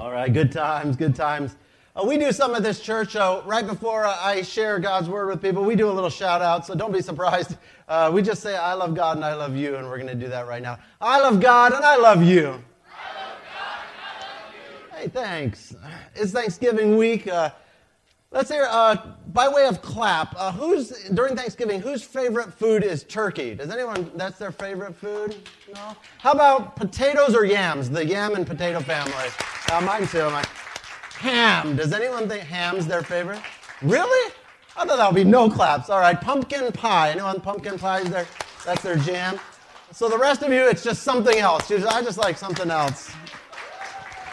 All right, good times, good times. Uh, we do some at this church. Uh, right before I share God's word with people, we do a little shout out, so don't be surprised. Uh, we just say, I love God and I love you, and we're going to do that right now. I love God and I love you. I love God and I love you. Hey, thanks. It's Thanksgiving week. Let's hear, uh, by way of clap, uh, who's, during Thanksgiving, whose favorite food is turkey? Does anyone, that's their favorite food? No? How about potatoes or yams? The yam and potato family. Uh, mine too. Ham. Does anyone think ham's their favorite? Really? I thought that would be no claps. All right. Pumpkin pie. Anyone pumpkin pie is their, that's their jam? So the rest of you, it's just something else. I just like something else.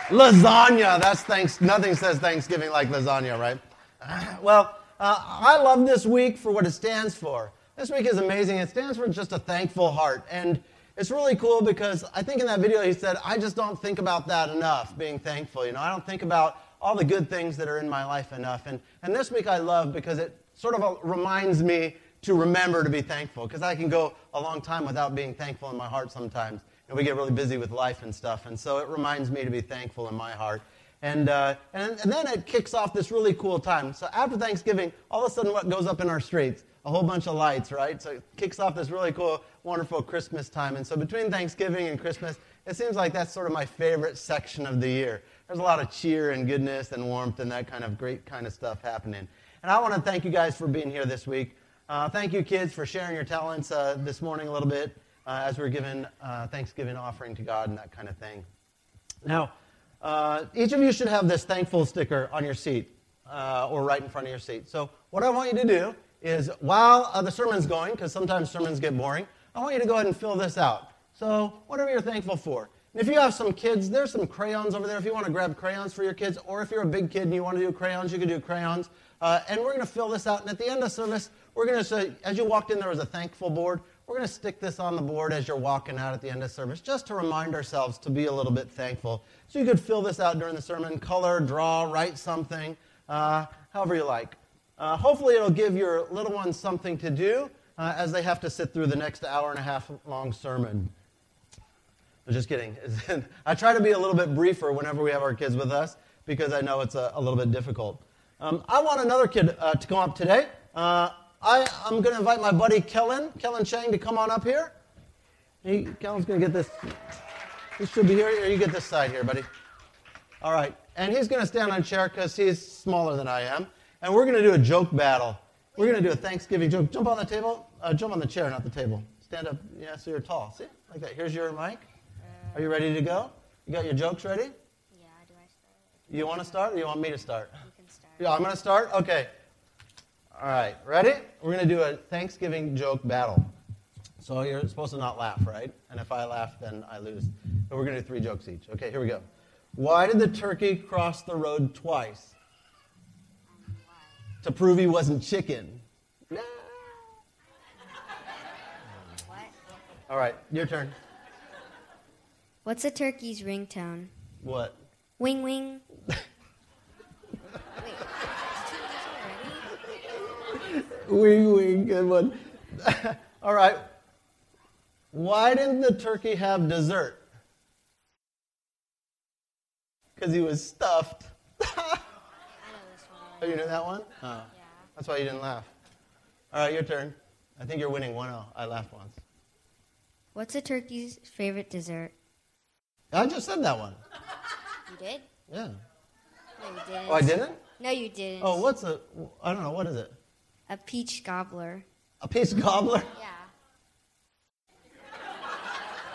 Lasagna. That's thanks. Nothing says Thanksgiving like lasagna, right? Well, uh, I love this week for what it stands for. This week is amazing. It stands for just a thankful heart. And it's really cool because I think in that video he said, I just don't think about that enough, being thankful. You know, I don't think about all the good things that are in my life enough. And, and this week I love because it sort of reminds me to remember to be thankful because I can go a long time without being thankful in my heart sometimes. And we get really busy with life and stuff. And so it reminds me to be thankful in my heart. And, uh, and, and then it kicks off this really cool time. So after Thanksgiving, all of a sudden, what goes up in our streets? A whole bunch of lights, right? So it kicks off this really cool, wonderful Christmas time. And so between Thanksgiving and Christmas, it seems like that's sort of my favorite section of the year there's a lot of cheer and goodness and warmth and that kind of great kind of stuff happening. And I want to thank you guys for being here this week. Uh, thank you, kids, for sharing your talents uh, this morning a little bit uh, as we're giving uh, Thanksgiving offering to God and that kind of thing. Now, uh, each of you should have this thankful sticker on your seat uh, or right in front of your seat. So, what I want you to do is while the sermon's going, because sometimes sermons get boring, I want you to go ahead and fill this out. So, whatever you're thankful for. And If you have some kids, there's some crayons over there if you want to grab crayons for your kids, or if you're a big kid and you want to do crayons, you can do crayons. Uh, and we're going to fill this out. And at the end of service, we're going to say, as you walked in, there was a thankful board. We're going to stick this on the board as you're walking out at the end of service, just to remind ourselves to be a little bit thankful. So you could fill this out during the sermon, color, draw, write something, uh, however you like. Uh, hopefully, it'll give your little ones something to do uh, as they have to sit through the next hour and a half long sermon. I'm just kidding. I try to be a little bit briefer whenever we have our kids with us because I know it's a, a little bit difficult. Um, I want another kid uh, to come up today. I, am going to invite my buddy Kellen, Kellen Chang, to come on up here. He, Kellen's going to get this. He should be here. You get this side here, buddy. All right. And he's going to stand on a chair because he's smaller than I am. And we're going to do a joke battle. We're going to do a Thanksgiving joke. Jump on the table. Uh, jump on the chair, not the table. Stand up. Yeah, so you're tall. See? Like that. Here's your mic. Are you ready to go? You got your jokes ready? Yeah, do I start? You want to start or you want me to start? You can start. Yeah, I'm going to start? Okay. All right, ready? We're going to do a Thanksgiving joke battle. So you're supposed to not laugh, right? And if I laugh, then I lose. But we're going to do three jokes each. Okay, here we go. Why did the turkey cross the road twice? To prove he wasn't chicken. What? All right, your turn. What's a turkey's ringtone? What? Wing wing. wing wing, good one. All right. Why didn't the turkey have dessert? Because he was stuffed. I know this one. Oh, you know that one? Oh. Yeah. That's why you didn't laugh. All right, your turn. I think you're winning 1 0. I laughed once. What's a turkey's favorite dessert? I just said that one. You did? Yeah. No, you didn't. Oh, I didn't? No, you didn't. Oh, what's a. I don't know. What is it? A peach gobbler. A peach gobbler? Yeah.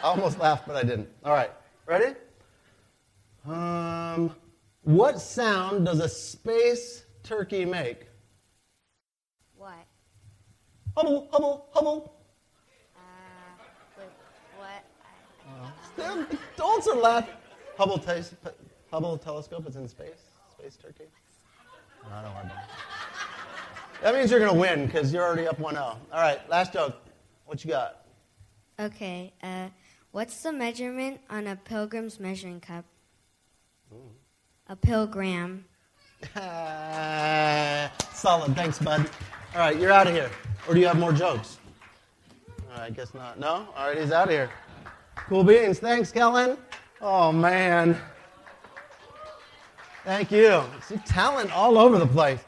I almost laughed, but I didn't. All right. Ready? Um, what sound does a space turkey make? What? Hubble, hubble, hubble. Uh, wait, what? Still, Don't sort of laugh. Hubble, tes- Hubble telescope is in space. Space turkey. I don't want to. That means you're going to win because you're already up 1 0. All right, last joke. What you got? Okay. Uh, what's the measurement on a pilgrim's measuring cup? A pilgram. Solid. Thanks, bud. All right, you're out of here. Or do you have more jokes? All right, I guess not. No? All right, he's out of here. Cool beans. Thanks, Kellen. Oh, man. Thank you. See, talent all over the place.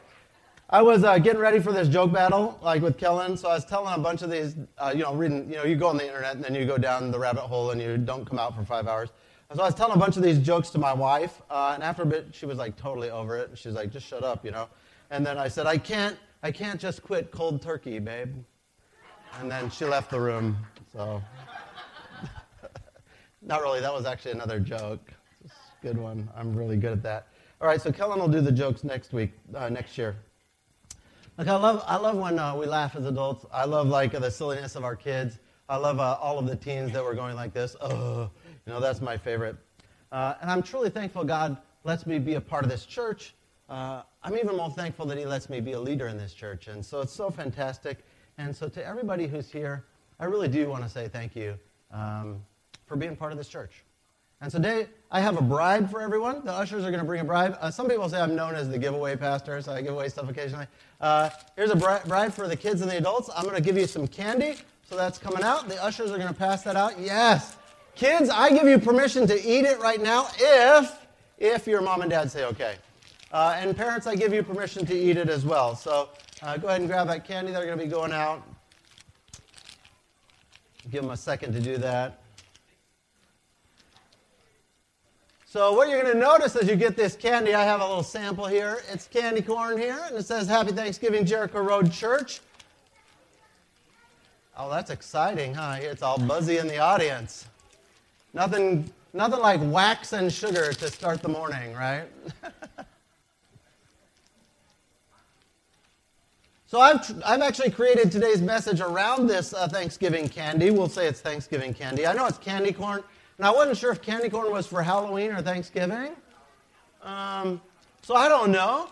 I was uh, getting ready for this joke battle, like with Kellen. So I was telling a bunch of these, uh, you know, reading. You know, you go on the internet and then you go down the rabbit hole and you don't come out for five hours. So I was telling a bunch of these jokes to my wife, uh, and after a bit, she was like totally over it. She's like, "Just shut up," you know. And then I said, "I can't, I can't just quit cold turkey, babe." And then she left the room. So, not really. That was actually another joke. Good one. I'm really good at that. All right, so Kellen will do the jokes next week, uh, next year. Like I love, I love when uh, we laugh as adults. I love like the silliness of our kids. I love uh, all of the teens that were going like this. Oh, you know, that's my favorite. Uh, and I'm truly thankful God lets me be a part of this church. Uh, I'm even more thankful that He lets me be a leader in this church. And so it's so fantastic. And so to everybody who's here, I really do want to say thank you um, for being part of this church. And today, I have a bribe for everyone. The ushers are going to bring a bribe. Uh, some people say I'm known as the giveaway pastor, so I give away stuff occasionally. Uh, here's a bri- bribe for the kids and the adults. I'm going to give you some candy, so that's coming out. The ushers are going to pass that out. Yes. Kids, I give you permission to eat it right now if, if your mom and dad say okay. Uh, and parents, I give you permission to eat it as well. So uh, go ahead and grab that candy. They're going to be going out. Give them a second to do that. So what you're going to notice as you get this candy, I have a little sample here. It's candy corn here, and it says Happy Thanksgiving Jericho Road Church. Oh, that's exciting, huh? It's all buzzy in the audience. Nothing, nothing like wax and sugar to start the morning, right? so I've, I've actually created today's message around this uh, Thanksgiving candy. We'll say it's Thanksgiving candy. I know it's candy corn. And I wasn't sure if candy corn was for Halloween or Thanksgiving. Um, so I don't know.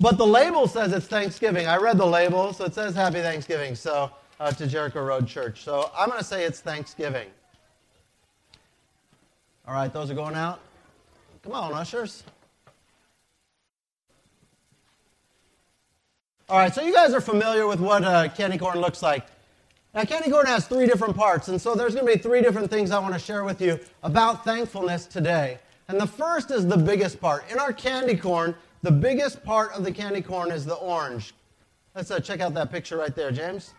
But the label says it's Thanksgiving. I read the label, so it says Happy Thanksgiving so, uh, to Jericho Road Church. So I'm going to say it's Thanksgiving. All right, those are going out. Come on, ushers. All right, so you guys are familiar with what uh, candy corn looks like. Now, candy corn has three different parts, and so there's going to be three different things I want to share with you about thankfulness today. And the first is the biggest part. In our candy corn, the biggest part of the candy corn is the orange. Let's uh, check out that picture right there, James.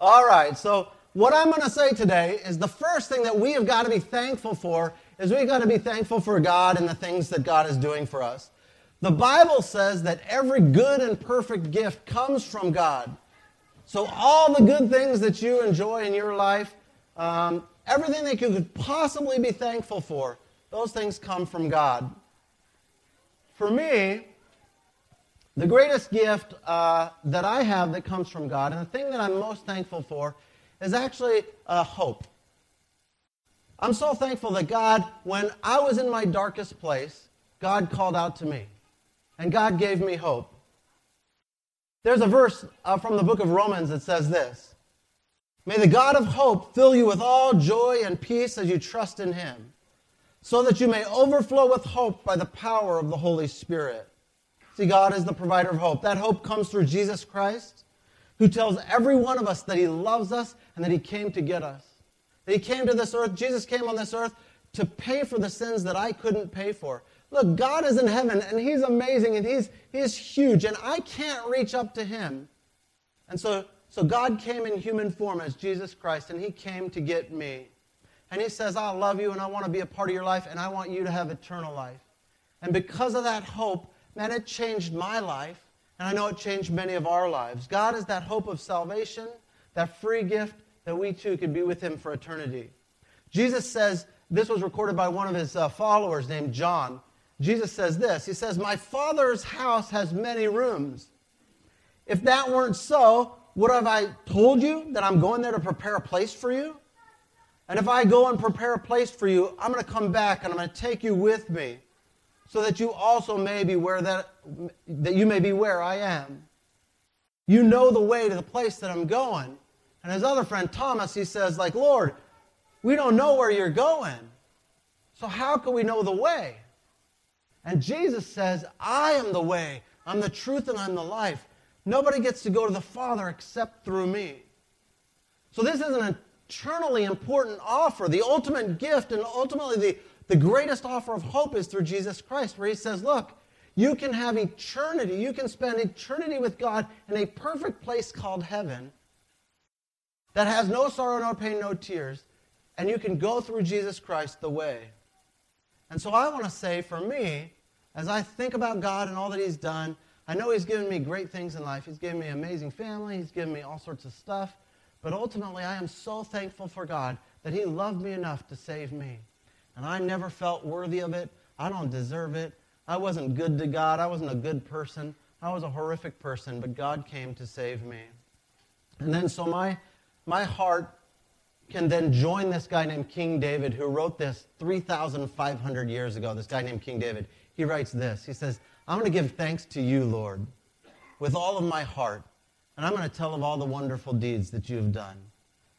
All right, so what I'm going to say today is the first thing that we have got to be thankful for is we've got to be thankful for God and the things that God is doing for us. The Bible says that every good and perfect gift comes from God. So, all the good things that you enjoy in your life, um, everything that you could possibly be thankful for, those things come from God. For me, the greatest gift uh, that I have that comes from God, and the thing that I'm most thankful for, is actually uh, hope. I'm so thankful that God, when I was in my darkest place, God called out to me, and God gave me hope. There's a verse uh, from the book of Romans that says this May the God of hope fill you with all joy and peace as you trust in him, so that you may overflow with hope by the power of the Holy Spirit. See, God is the provider of hope. That hope comes through Jesus Christ, who tells every one of us that he loves us and that he came to get us. That he came to this earth, Jesus came on this earth to pay for the sins that I couldn't pay for. Look, God is in heaven and He's amazing and He's, he's huge and I can't reach up to Him. And so, so God came in human form as Jesus Christ and He came to get me. And He says, I love you and I want to be a part of your life and I want you to have eternal life. And because of that hope, man, it changed my life. And I know it changed many of our lives. God is that hope of salvation, that free gift that we too could be with Him for eternity. Jesus says, this was recorded by one of his uh, followers named John. Jesus says this He says, My Father's house has many rooms. If that weren't so, would have I told you that I'm going there to prepare a place for you? And if I go and prepare a place for you, I'm going to come back and I'm going to take you with me so that you also may be where that, that you may be where I am. You know the way to the place that I'm going. And his other friend Thomas, he says, like, Lord, we don't know where you're going. So how can we know the way? And Jesus says, I am the way, I'm the truth, and I'm the life. Nobody gets to go to the Father except through me. So this is an eternally important offer, the ultimate gift, and ultimately the, the greatest offer of hope is through Jesus Christ, where he says, Look, you can have eternity. You can spend eternity with God in a perfect place called heaven that has no sorrow, no pain, no tears. And you can go through Jesus Christ the way. And so I want to say for me, as I think about God and all that He's done, I know He's given me great things in life. He's given me amazing family, He's given me all sorts of stuff. But ultimately, I am so thankful for God that He loved me enough to save me. And I never felt worthy of it. I don't deserve it. I wasn't good to God. I wasn't a good person. I was a horrific person, but God came to save me. And then so my, my heart can then join this guy named King David who wrote this 3,500 years ago. This guy named King David. He writes this He says, I'm going to give thanks to you, Lord, with all of my heart, and I'm going to tell of all the wonderful deeds that you have done.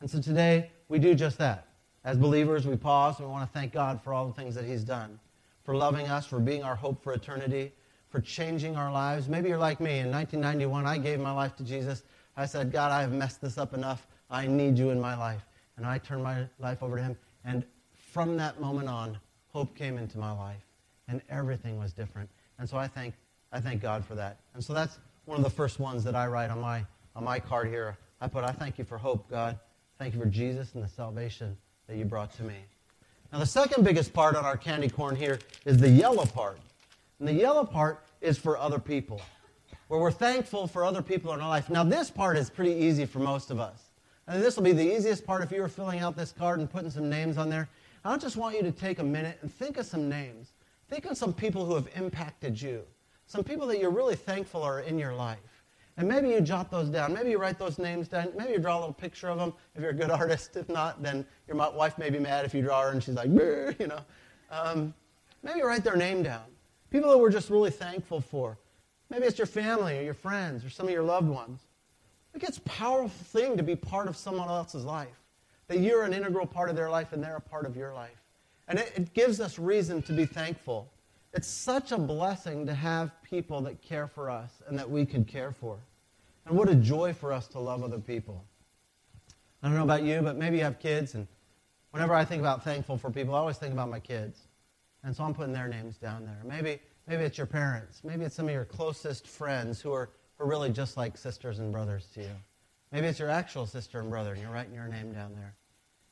And so today, we do just that. As believers, we pause and we want to thank God for all the things that He's done, for loving us, for being our hope for eternity, for changing our lives. Maybe you're like me. In 1991, I gave my life to Jesus. I said, God, I have messed this up enough. I need you in my life. And I turned my life over to Him. And from that moment on, hope came into my life. And everything was different. And so I thank, I thank God for that. And so that's one of the first ones that I write on my, on my card here. I put, I thank you for hope, God. Thank you for Jesus and the salvation that you brought to me. Now, the second biggest part on our candy corn here is the yellow part. And the yellow part is for other people, where we're thankful for other people in our life. Now, this part is pretty easy for most of us. And this will be the easiest part if you were filling out this card and putting some names on there. I just want you to take a minute and think of some names. Think of some people who have impacted you, some people that you're really thankful are in your life. And maybe you jot those down. Maybe you write those names down. Maybe you draw a little picture of them if you're a good artist. If not, then your wife may be mad if you draw her and she's like, you know. Um, maybe write their name down. People that we're just really thankful for. Maybe it's your family or your friends or some of your loved ones. It gets a powerful thing to be part of someone else's life. That you're an integral part of their life and they're a part of your life. And it, it gives us reason to be thankful. It's such a blessing to have people that care for us and that we could care for. And what a joy for us to love other people. I don't know about you, but maybe you have kids, and whenever I think about thankful for people, I always think about my kids. And so I'm putting their names down there. Maybe, maybe it's your parents. Maybe it's some of your closest friends who are, are really just like sisters and brothers to you. Maybe it's your actual sister and brother, and you're writing your name down there.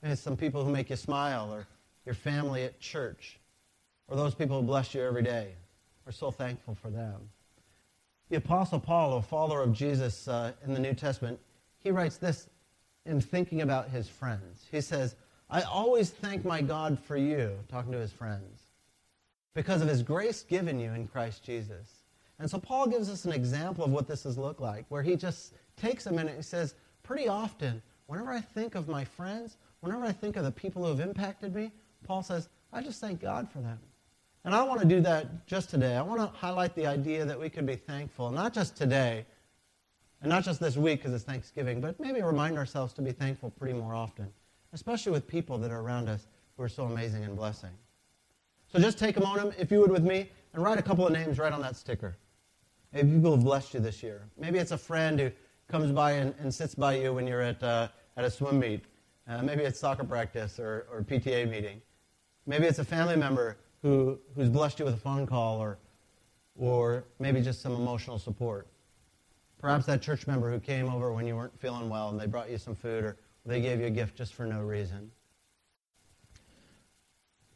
Maybe it's some people who make you smile, or your family at church, or those people who bless you every day. We're so thankful for them. The Apostle Paul, a follower of Jesus uh, in the New Testament, he writes this in thinking about his friends. He says, I always thank my God for you, talking to his friends, because of his grace given you in Christ Jesus. And so Paul gives us an example of what this has looked like, where he just takes a minute and says, pretty often, whenever I think of my friends, whenever I think of the people who have impacted me, Paul says, I just thank God for them. And I want to do that just today. I want to highlight the idea that we can be thankful, not just today, and not just this week because it's Thanksgiving, but maybe remind ourselves to be thankful pretty more often, especially with people that are around us who are so amazing and blessing. So just take a moment, if you would, with me, and write a couple of names right on that sticker. Maybe people have blessed you this year. Maybe it's a friend who comes by and, and sits by you when you're at, uh, at a swim meet. Uh, maybe it's soccer practice or, or PTA meeting. Maybe it's a family member who, who's blessed you with a phone call or, or maybe just some emotional support. Perhaps that church member who came over when you weren't feeling well and they brought you some food or they gave you a gift just for no reason.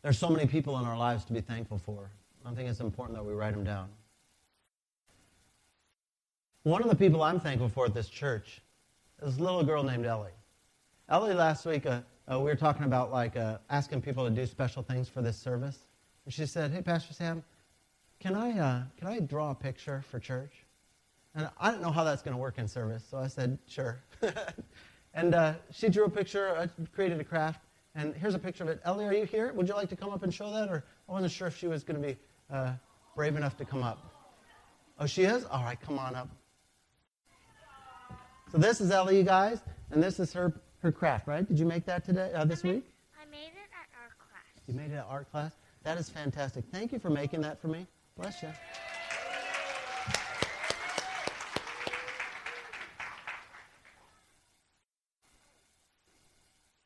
There's so many people in our lives to be thankful for. I think it's important that we write them down. One of the people I'm thankful for at this church is a little girl named Ellie. Ellie last week, uh, uh, we were talking about like uh, asking people to do special things for this service. And she said, hey, Pastor Sam, can I, uh, can I draw a picture for church? And I don't know how that's going to work in service, so I said, sure. and uh, she drew a picture, I created a craft, and here's a picture of it. Ellie, are you here? Would you like to come up and show that? Or I wasn't sure if she was going to be uh, brave enough to come up. Oh, she is? All right, come on up. So this is Ellie, you guys, and this is her her craft, right? Did you make that today, uh, this I made, week? I made it at art class. You made it at art class? That is fantastic. Thank you for making that for me. Bless you.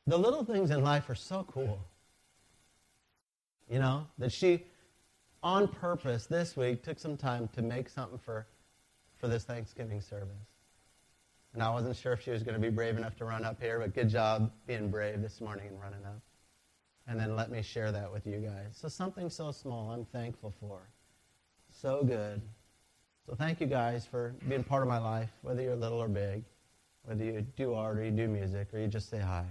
The little things in life are so cool. You know, that she, on purpose this week, took some time to make something for, for this Thanksgiving service. And I wasn't sure if she was going to be brave enough to run up here, but good job being brave this morning and running up. And then let me share that with you guys. So, something so small I'm thankful for. So good. So, thank you guys for being part of my life, whether you're little or big, whether you do art or you do music or you just say hi.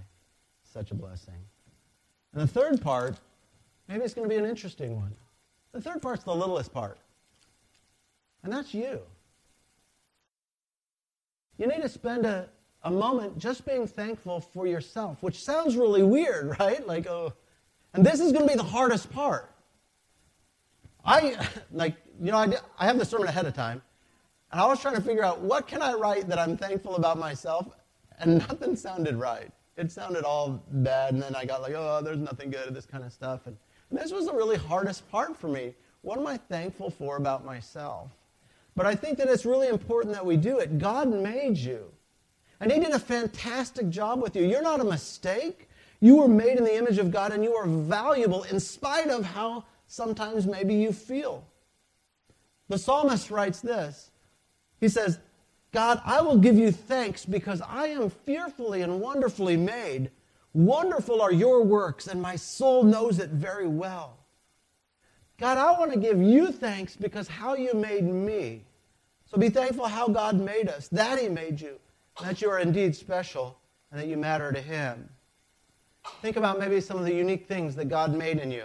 Such a blessing. And the third part, maybe it's going to be an interesting one. The third part's the littlest part, and that's you. You need to spend a, a moment just being thankful for yourself, which sounds really weird, right? Like, oh, and this is going to be the hardest part. I, like, you know, I, I have the sermon ahead of time, and I was trying to figure out what can I write that I'm thankful about myself, and nothing sounded right. It sounded all bad, and then I got like, oh, there's nothing good, this kind of stuff. And, and this was the really hardest part for me. What am I thankful for about myself? But I think that it's really important that we do it. God made you. And He did a fantastic job with you. You're not a mistake. You were made in the image of God and you are valuable in spite of how sometimes maybe you feel. The psalmist writes this He says, God, I will give you thanks because I am fearfully and wonderfully made. Wonderful are your works, and my soul knows it very well. God, I want to give you thanks because how you made me. So be thankful how God made us, that He made you, that you are indeed special, and that you matter to Him. Think about maybe some of the unique things that God made in you.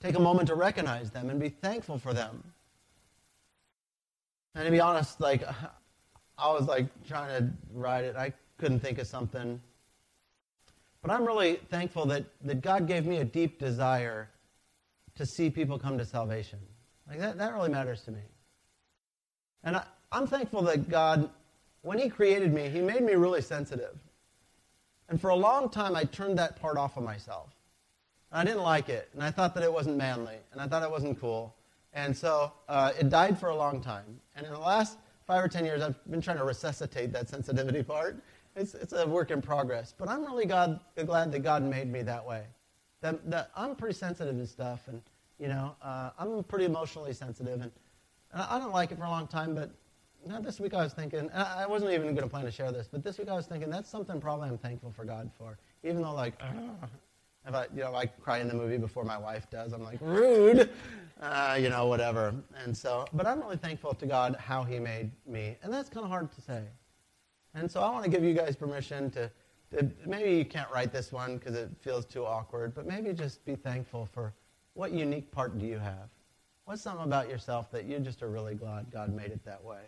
Take a moment to recognize them and be thankful for them. And to be honest, like I was like trying to write it, I couldn't think of something. But I'm really thankful that, that God gave me a deep desire to see people come to salvation. Like that, that really matters to me. And I, I'm thankful that God, when He created me, He made me really sensitive. And for a long time, I turned that part off of myself. And I didn't like it, and I thought that it wasn't manly, and I thought it wasn't cool. And so uh, it died for a long time. And in the last five or ten years, I've been trying to resuscitate that sensitivity part. It's, it's a work in progress. But I'm really God, glad that God made me that way. That, that I'm pretty sensitive to stuff, and you know, uh, I'm pretty emotionally sensitive, and, and I don't like it for a long time. But know, this week I was thinking, I wasn't even going to plan to share this, but this week I was thinking that's something probably I'm thankful for God for, even though like. if I, you know, I cry in the movie before my wife does, I'm like rude, uh, you know, whatever. And so, but I'm really thankful to God how He made me, and that's kind of hard to say. And so, I want to give you guys permission to maybe you can't write this one because it feels too awkward, but maybe just be thankful for what unique part do you have? What's something about yourself that you just are really glad God made it that way?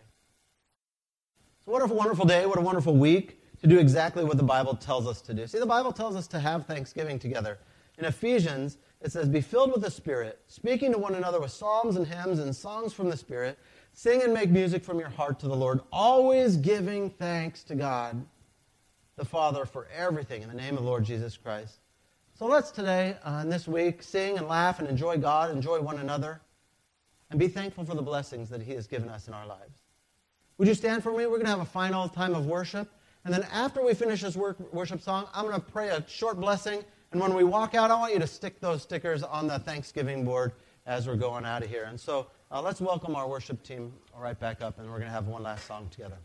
So, what a wonderful day, what a wonderful week to do exactly what the Bible tells us to do. See, the Bible tells us to have Thanksgiving together. In Ephesians, it says, Be filled with the Spirit, speaking to one another with psalms and hymns and songs from the Spirit. Sing and make music from your heart to the Lord, always giving thanks to God the Father for everything in the name of the Lord Jesus Christ. So let's today uh, and this week sing and laugh and enjoy God, enjoy one another, and be thankful for the blessings that He has given us in our lives. Would you stand for me? We're going to have a final time of worship. And then after we finish this worship song, I'm going to pray a short blessing. And when we walk out, I want you to stick those stickers on the Thanksgiving board as we're going out of here. And so uh, let's welcome our worship team right back up, and we're going to have one last song together.